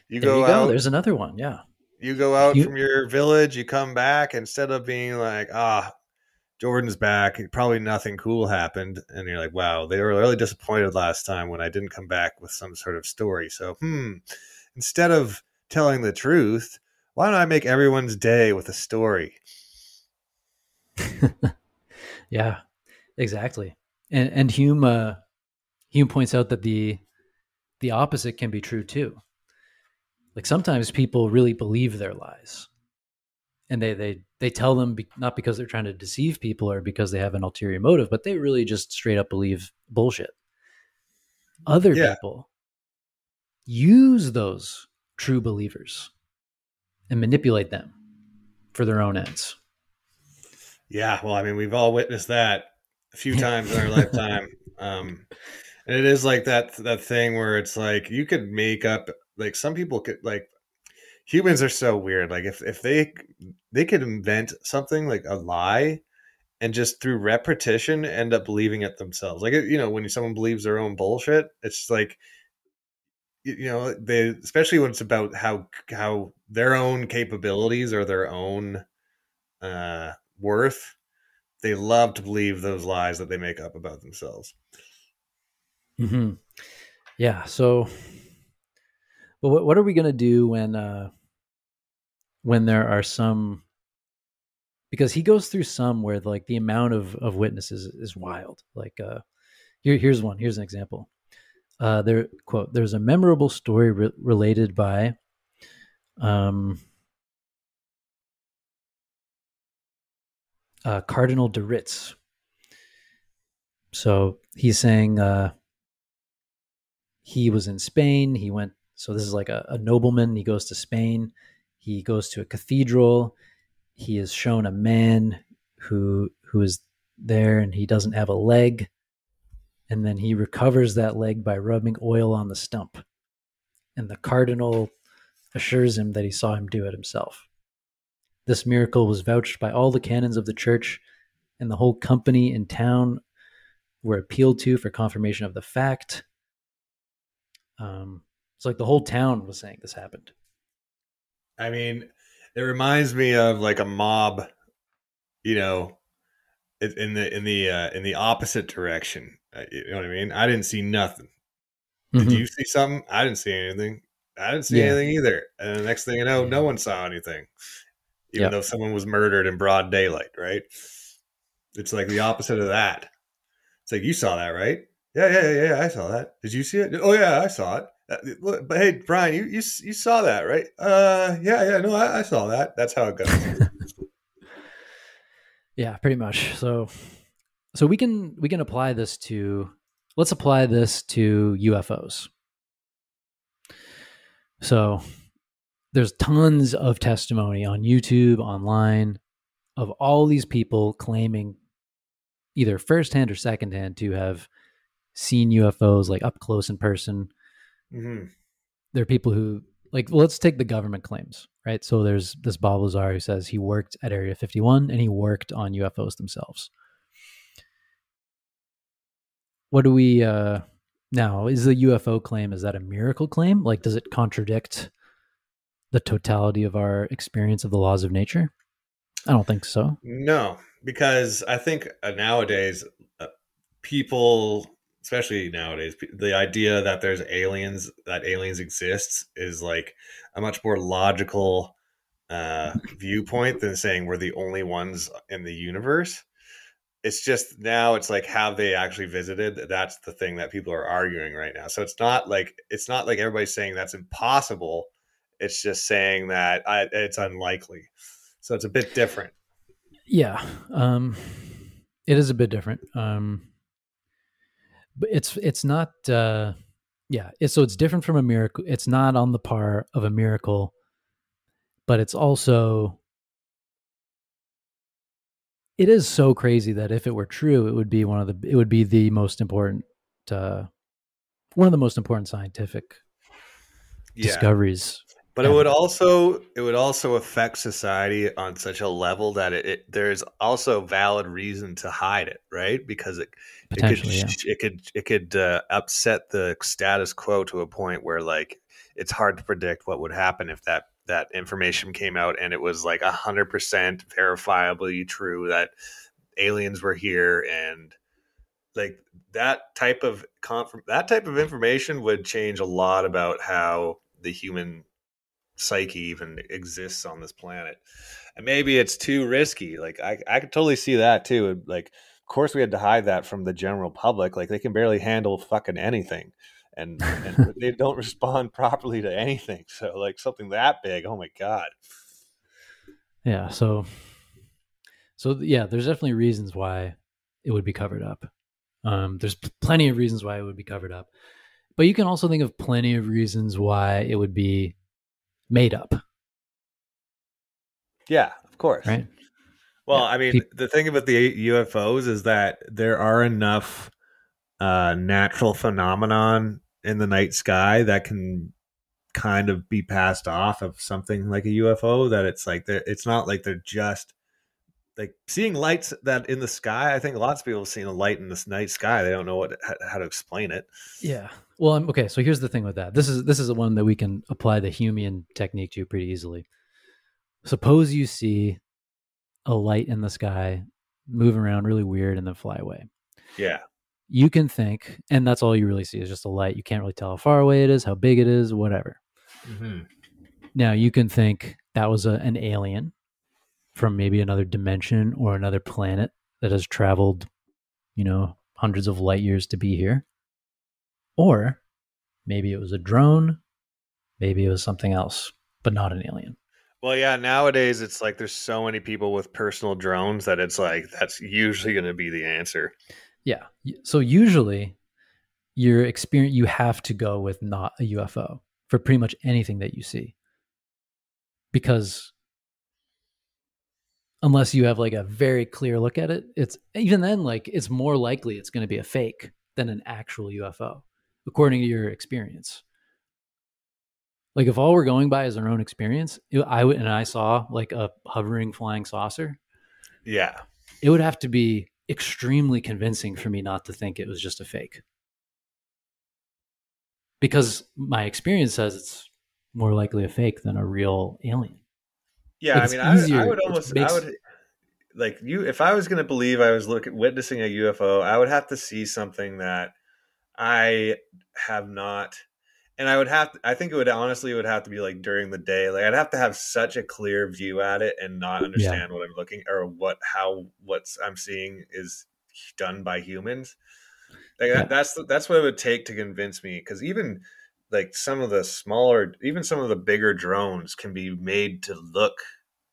You there go you go. out, There's another one. Yeah. you go out You- from your village, you come back instead of being like, ah, Jordan's back, probably nothing cool happened, and you're like, wow, they were really disappointed last time when I didn't come back with some sort of story. So, hmm, instead of telling the truth, why don't I make everyone's day with a story? Yeah, exactly. And and Hume uh, Hume points out that the the opposite can be true too. Like sometimes people really believe their lies, and they they they tell them be, not because they're trying to deceive people or because they have an ulterior motive, but they really just straight up believe bullshit. Other Yeah. people use those true believers and manipulate them for their own ends. Yeah, well, I mean, we've all witnessed that a few times in our lifetime. Um, and it is like that that thing where it's like you could make up like some people could like humans are so weird. Like if if they they could invent something like a lie and just through repetition end up believing it themselves. Like you know, when someone believes their own bullshit, it's like you know they especially when it's about how how their own capabilities or their own uh worth they love to believe those lies that they make up about themselves hmm Yeah. So, but what what are we gonna do when uh, when there are some because he goes through some where like the amount of of witnesses is wild. Like uh here here's one. Here's an example. Uh there quote there's a memorable story re- related by um uh, Cardinal de Retz. So he's saying uh, he was in Spain. He went, so this is like a, a nobleman. He goes to Spain. He goes to a cathedral. He is shown a man who who is there and he doesn't have a leg. And then he recovers that leg by rubbing oil on the stump. And the cardinal assures him that he saw him do it himself. This miracle was vouched by all the canons of the church, and the whole company in town were appealed to for confirmation of the fact. Um, it's like the whole town was saying this happened. I mean, it reminds me of like a mob, you know, in the in the uh, in the opposite direction. Uh, you know what I mean? I didn't see nothing. Did mm-hmm. you see something? I didn't see anything. I didn't see yeah. anything either. And the next thing you know, no one saw anything even yep. though someone was murdered in broad daylight, right? It's like the opposite of that. It's like you saw that, right? Yeah, yeah, yeah, yeah. I saw that. Did you see it? Oh yeah, I saw it. Uh, but hey, Brian, you you you saw that, right? Uh, yeah, yeah. No, I, I saw that. That's how it goes. yeah, pretty much. So, so we can we can apply this to let's apply this to UFOs. So there's tons of testimony on YouTube, online, of all these people claiming either firsthand or secondhand to have seen UFOs like up close in person. Mm-hmm. There are people who like well, let's take the government claims, right? So there's this Bob Lazar who says he worked at Area 51 and he worked on UFOs themselves. What do we uh now is the UFO claim is that a miracle claim? Like does it contradict the totality of our experience of the laws of nature? I don't think so. No, because I think uh, nowadays uh, people, especially nowadays, the idea that there's aliens, that aliens exist, is like a much more logical uh, viewpoint than saying we're the only ones in the universe. It's just now it's like have they actually visited? That's the thing that people are arguing right now. So it's not like it's not like everybody's saying that's impossible it's just saying that I, it's unlikely. So it's a bit different. Yeah. Um, it is a bit different. Um, but it's, it's not, uh, yeah. It's, so it's different from a miracle. It's not on the par of a miracle, but it's also, it is so crazy that if it were true, it would be one of the, it would be the most important, uh, one of the most important scientific yeah. discoveries but it would also it would also affect society on such a level that it, it there's also valid reason to hide it, right? Because it it could yeah. it could it could uh, upset the status quo to a point where like it's hard to predict what would happen if that that information came out and it was like a hundred percent verifiably true that aliens were here and like that type of conf- that type of information would change a lot about how the human psyche even exists on this planet. And maybe it's too risky. Like I, I could totally see that too. Like, of course, we had to hide that from the general public. Like they can barely handle fucking anything, and, and they don't respond properly to anything. So like something that big, oh my god. Yeah. So, so yeah, there's definitely reasons why it would be covered up. Um, there's plenty of reasons why it would be covered up, but you can also think of plenty of reasons why it would be made up. Yeah, of course. Right. Well, yeah. I mean, the thing about the UFOs is that there are enough uh, natural phenomenon in the night sky that can kind of be passed off of something like a UFO. That it's like it's not like they're just like seeing lights that in the sky. I think lots of people have seen a light in this night sky. They don't know what how to explain it. Yeah. Well, I'm, okay. So here's the thing with that. This is this is the one that we can apply the Humean technique to pretty easily. Suppose you see a light in the sky move around really weird and then fly away. Yeah. You can think, and that's all you really see is just a light. You can't really tell how far away it is, how big it is, whatever. Mm-hmm. Now you can think, that was a, an alien from maybe another dimension or another planet that has traveled, you know, hundreds of light years to be here. Or maybe it was a drone, maybe it was something else, but not an alien. Well, yeah, nowadays it's like there's so many people with personal drones that it's like that's usually going to be the answer. Yeah. So usually your experience you have to go with not a UFO for pretty much anything that you see. Because unless you have like a very clear look at it, it's even then like it's more likely it's going to be a fake than an actual UFO according to your experience. Like if all we're going by is our own experience, I would and I saw like a hovering flying saucer. Yeah. It would have to be extremely convincing for me not to think it was just a fake. Because my experience says it's more likely a fake than a real alien. Yeah, like I mean, I would, I would, almost, makes, I would, like you. If I was going to believe I was looking witnessing a UFO, I would have to see something that I have not, and I would have. To, I think it would honestly it would have to be like during the day. Like I'd have to have such a clear view at it and not understand yeah. what I'm looking or what how what's I'm seeing is done by humans. Like yeah. that, that's that's what it would take to convince me. Because even like some of the smaller, even some of the bigger drones can be made to look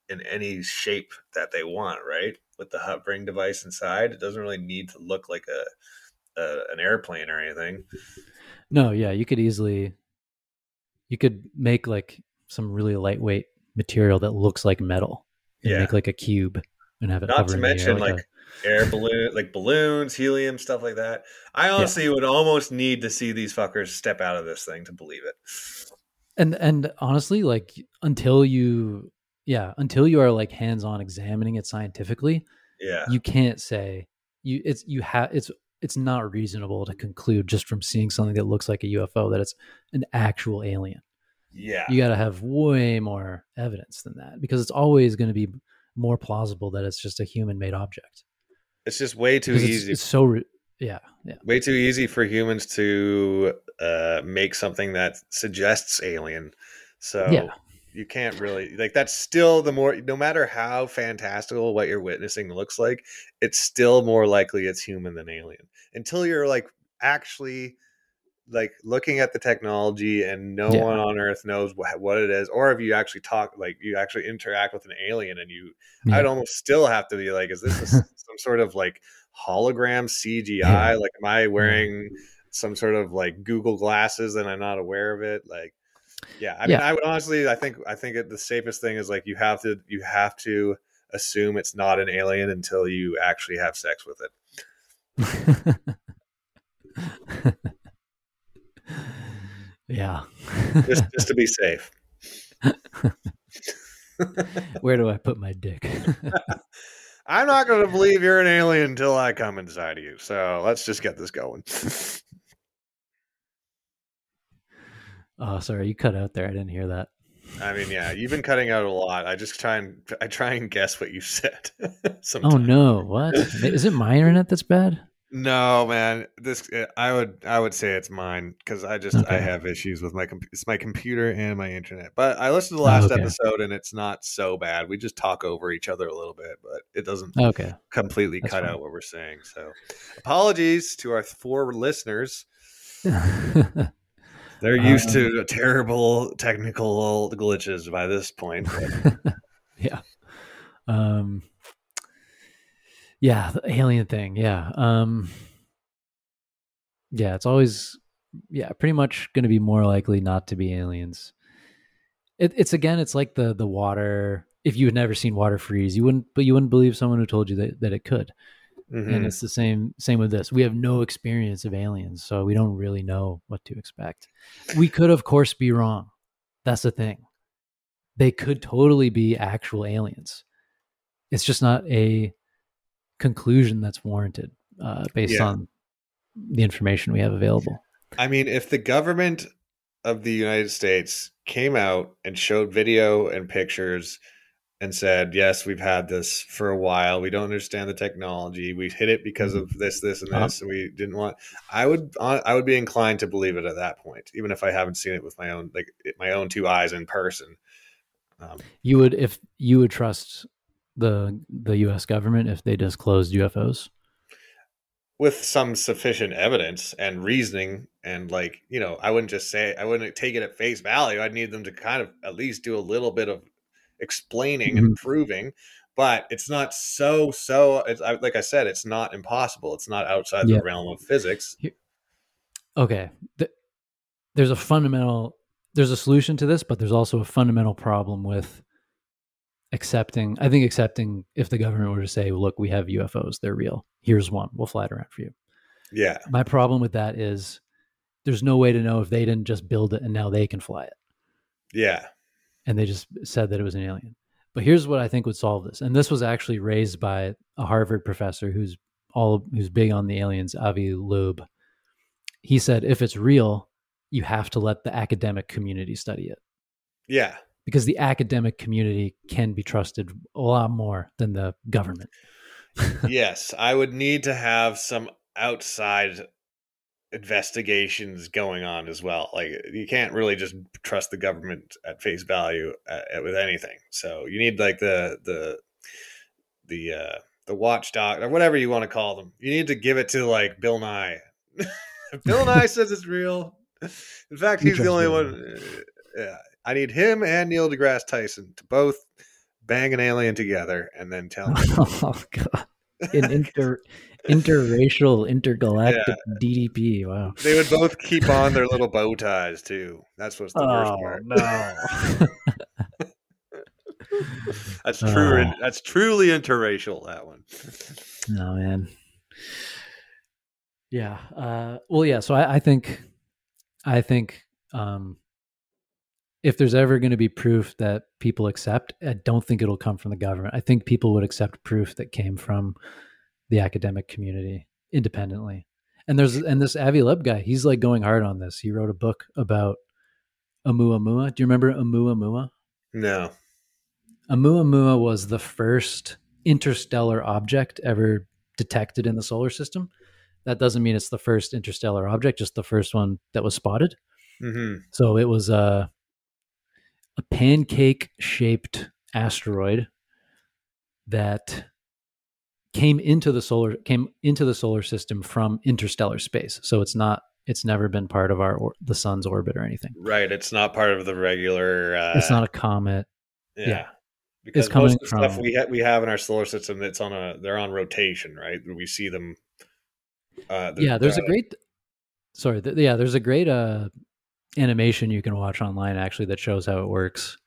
in any shape that they want, right? With the hovering device inside, it doesn't really need to look like a, a an airplane or anything. No, yeah, you could easily you could make like some really lightweight material that looks like metal and yeah. make like a cube and have it not to mention like, like air balloon, like balloons, helium, stuff like that. I honestly yeah. would almost need to see these fuckers step out of this thing to believe it. And and honestly, like until you, yeah, until you are like hands on examining it scientifically, yeah, you can't say you it's you have it's it's not reasonable to conclude just from seeing something that looks like a UFO that it's an actual alien. Yeah. You got to have way more evidence than that because it's always going to be more plausible that it's just a human made object. It's just way too easy. It's, it's so re- yeah, yeah. Way too easy for humans to uh, make something that suggests alien. So yeah. you can't really like that's still the more no matter how fantastical what you're witnessing looks like, it's still more likely it's human than alien. Until you're like actually like looking at the technology and no yeah. one on earth knows what, what it is or if you actually talk like you actually interact with an alien and you yeah. i'd almost still have to be like is this a, some sort of like hologram cgi yeah. like am i wearing some sort of like google glasses and i'm not aware of it like yeah i mean i would honestly i think i think it, the safest thing is like you have to you have to assume it's not an alien until you actually have sex with it Yeah. just, just to be safe. Where do I put my dick? I'm not going to believe you're an alien until I come inside of you. So let's just get this going. oh, sorry, you cut out there. I didn't hear that. I mean, yeah, you've been cutting out a lot. I just try and I try and guess what you said. oh no, what is it? My internet that's bad? No, man. This eh, I would I would say it's mine because I just okay. I have issues with my it's my computer and my internet. But I listened to the last oh, okay. episode and it's not so bad. We just talk over each other a little bit, but it doesn't okay completely That's cut fine. out what we're saying. So apologies to our four listeners. They're used um, to terrible technical glitches by this point. yeah. Um yeah, the alien thing. Yeah. Um Yeah, it's always yeah, pretty much going to be more likely not to be aliens. It, it's again, it's like the the water. If you had never seen water freeze, you wouldn't, but you wouldn't believe someone who told you that, that it could. Mm-hmm. And it's the same same with this. We have no experience of aliens, so we don't really know what to expect. We could, of course, be wrong. That's the thing. They could totally be actual aliens. It's just not a conclusion that's warranted uh, based yeah. on the information we have available. I mean, if the government of the United States came out and showed video and pictures and said, "Yes, we've had this for a while. We don't understand the technology. We've hit it because of this, this, and uh-huh. this, and we didn't want." I would, I would be inclined to believe it at that point, even if I haven't seen it with my own, like my own two eyes in person. Um, You would if you would trust the the U.S. government if they disclosed UFOs. with some sufficient evidence and reasoning and like you know i wouldn't just say i wouldn't take it at face value i'd need them to kind of at least do a little bit of explaining and mm-hmm. proving but it's not so so it's I, like i said it's not impossible it's not outside Yeah. the realm of physics Okay, Th- there's a fundamental there's a solution to this, but there's also a fundamental problem with accepting. I think accepting if the government were to say, "Look, we have UFOs; they're real. Here's one. We'll fly it around for you." yeah My problem with that is there's no way to know if they didn't just build it and now they can fly it. yeah and they just said that it was an alien. But here's what I think would solve this. And this was actually raised by a Harvard professor who's all who's big on the aliens, Avi Loeb. He said if it's real, you have to let the academic community study it yeah because the academic community can be trusted a lot more than the government. yes i would need to have some outside investigations going on as well. Like you can't really just trust the government at face value uh, with anything. So you need like the the the uh the watchdog or whatever you want to call them. You need to give it to like bill nye. Bill nye says it's real. In fact he's the only one uh, yeah. I need him and neil degrasse tyson to both bang an alien together and then tell me. Oh god. An inter interracial intergalactic DDP. Wow. They would both keep on their little bow ties too. That's what's the worst part. Oh, no. That's true. Oh. That's truly interracial. That one. No man. Yeah. Uh, well, yeah. So I, I think, I think, um, if there's ever going to be proof that people accept, I don't think it'll come from the government. I think people would accept proof that came from the academic community independently. And there's and this Avi Loeb guy, he's like going hard on this. He wrote a book about Oumuamua. Do you remember Oumuamua? No. Oumuamua was the first interstellar object ever detected in the solar system. That doesn't mean it's the first interstellar object, just the first one that was spotted. hmm So it was a a pancake shaped asteroid that came into the solar came into the solar system from interstellar space. So it's not it's never been part of our or, the sun's orbit or anything. Right. It's not part of the regular. Uh, It's not a comet. Yeah. yeah. Because coming most of the stuff we ha- we have in our solar system, it's on a they're on rotation, right? We see them. Uh, yeah, there's a great sorry, th- yeah, there's a great uh animation you can watch online actually that shows how it works.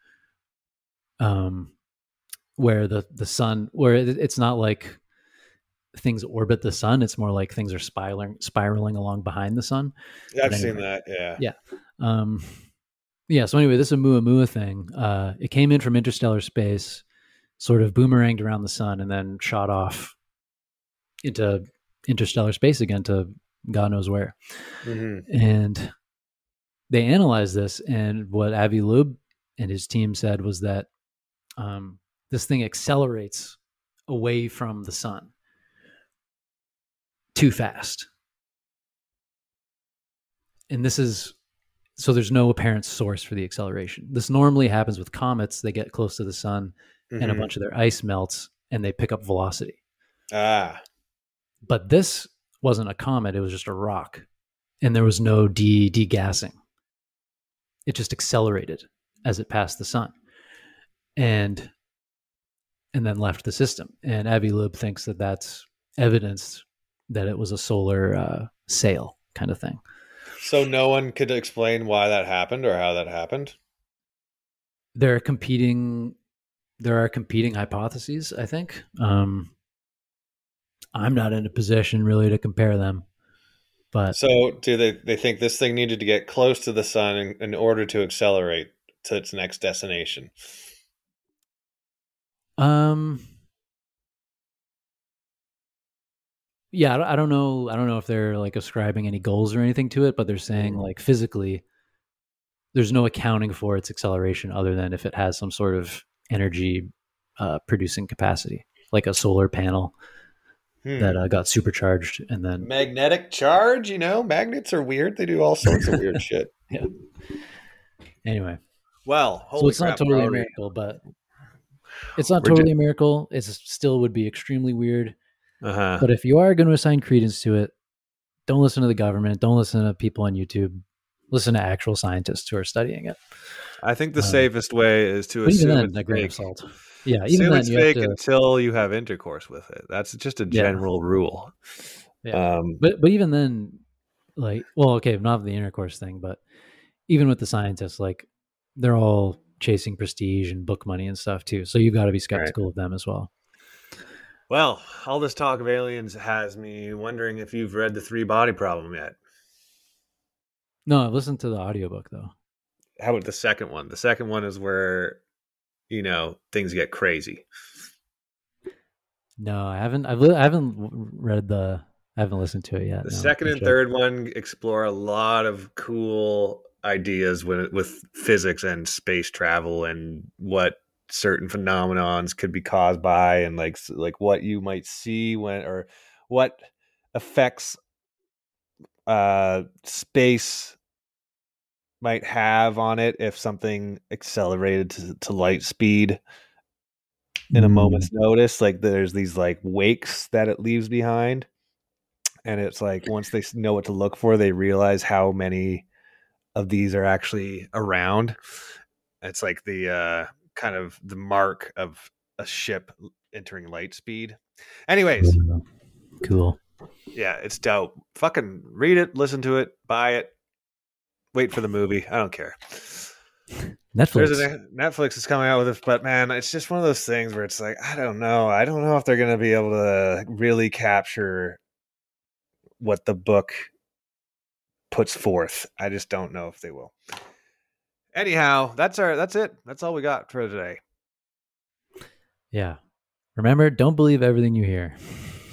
Um where the the sun where it, it's not like things orbit the sun, it's more like things are spiraling spiraling along behind the sun. I've but seen that. Yeah. Yeah. Um yeah, so anyway, this is Oumuamua thing, uh it came in from interstellar space, sort of boomeranged around the sun and then shot off into interstellar space again to God knows where. hmm And they analyzed this, and what Avi Loeb and his team said was that um, this thing accelerates away from the sun too fast. And this is so there's no apparent source for the acceleration. This normally happens with comets. They get close to the sun and a Mhm. bunch of their ice melts and they pick up velocity. Ah. But this wasn't a comet, it was just a rock. And there was no de degassing. It just accelerated as it passed the sun. And and then left the system. And Avi Loeb thinks that that's evidence that it was a solar uh, sail kind of thing. So no one could explain why that happened or how that happened. There are competing there are competing hypotheses, I think. Um, I'm not in a position really to compare them. But So do they they think this thing needed to get close to the sun in, in order to accelerate to its next destination? Um. Yeah, I don't, know. I don't know if they're like ascribing any goals or anything to it, but they're saying Mhm. like physically, there's no accounting for its acceleration other than if it has some sort of energy uh, producing capacity, like a solar panel Hmm. that uh, got supercharged and then Magnetic charge, you know, magnets are weird. They do all sorts of weird shit. Yeah. anyway. Well, so it's not totally a miracle, but it's not We're totally a miracle. It still would be extremely weird. Uh-huh. But if you are going to assign credence to it, don't listen to the government. Don't listen to people on YouTube. Listen to actual scientists who are studying it. I think the um, safest way is to assume then, it's a grain of salt. Yeah, even Assume then, it's you fake to. until you have intercourse with it. That's just a Yeah. general rule. Yeah. Um, But but even then, like, well, okay, not the intercourse thing, but even with the scientists, like, they're all chasing prestige and book money and stuff too. So you've got to be skeptical of them as well. Well, all this talk of aliens has me wondering if you've read the three body problem yet. No, I've listened to the audiobook though. How about the second one? The second one is where you know things get crazy. No, I haven't. I've li- I haven't read the. I haven't listened to it yet. The no, second and should. third one explore a lot of cool ideas with with physics and space travel and what certain phenomenons could be caused by and like like what you might see when or what effects uh space might have on it if something accelerated to, to light speed in a Mm, moment's notice like there's these like wakes that it leaves behind and it's like once they know what to look for they realize how many of these are actually around. It's like the uh kind of the mark of a ship entering light speed anyways Cool. yeah it's dope fucking read it listen to it buy it wait for the movie i don't care Netflix. A Netflix is coming out with it, but man, it's just one of those things where it's like I don't know. I don't know if they're going to be able to really capture what the book puts forth. I just don't know if they will. Anyhow, that's our that's it. That's all we got for today. yeah. Remember, don't believe everything you hear.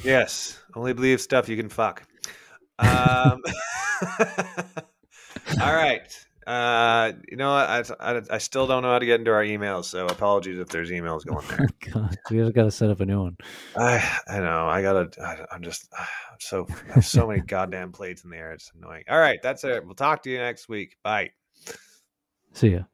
Yes, only believe stuff you can fuck. Um, all right. Uh, you know what? I, I I still don't know how to get into our emails, so apologies if there's emails going there. God, we have got to set up a new one. I I know. I gotta. I, I'm just. I'm so. I have so many goddamn plates in the air. It's annoying. All right, that's it. We'll talk to you next week. Bye. See ya.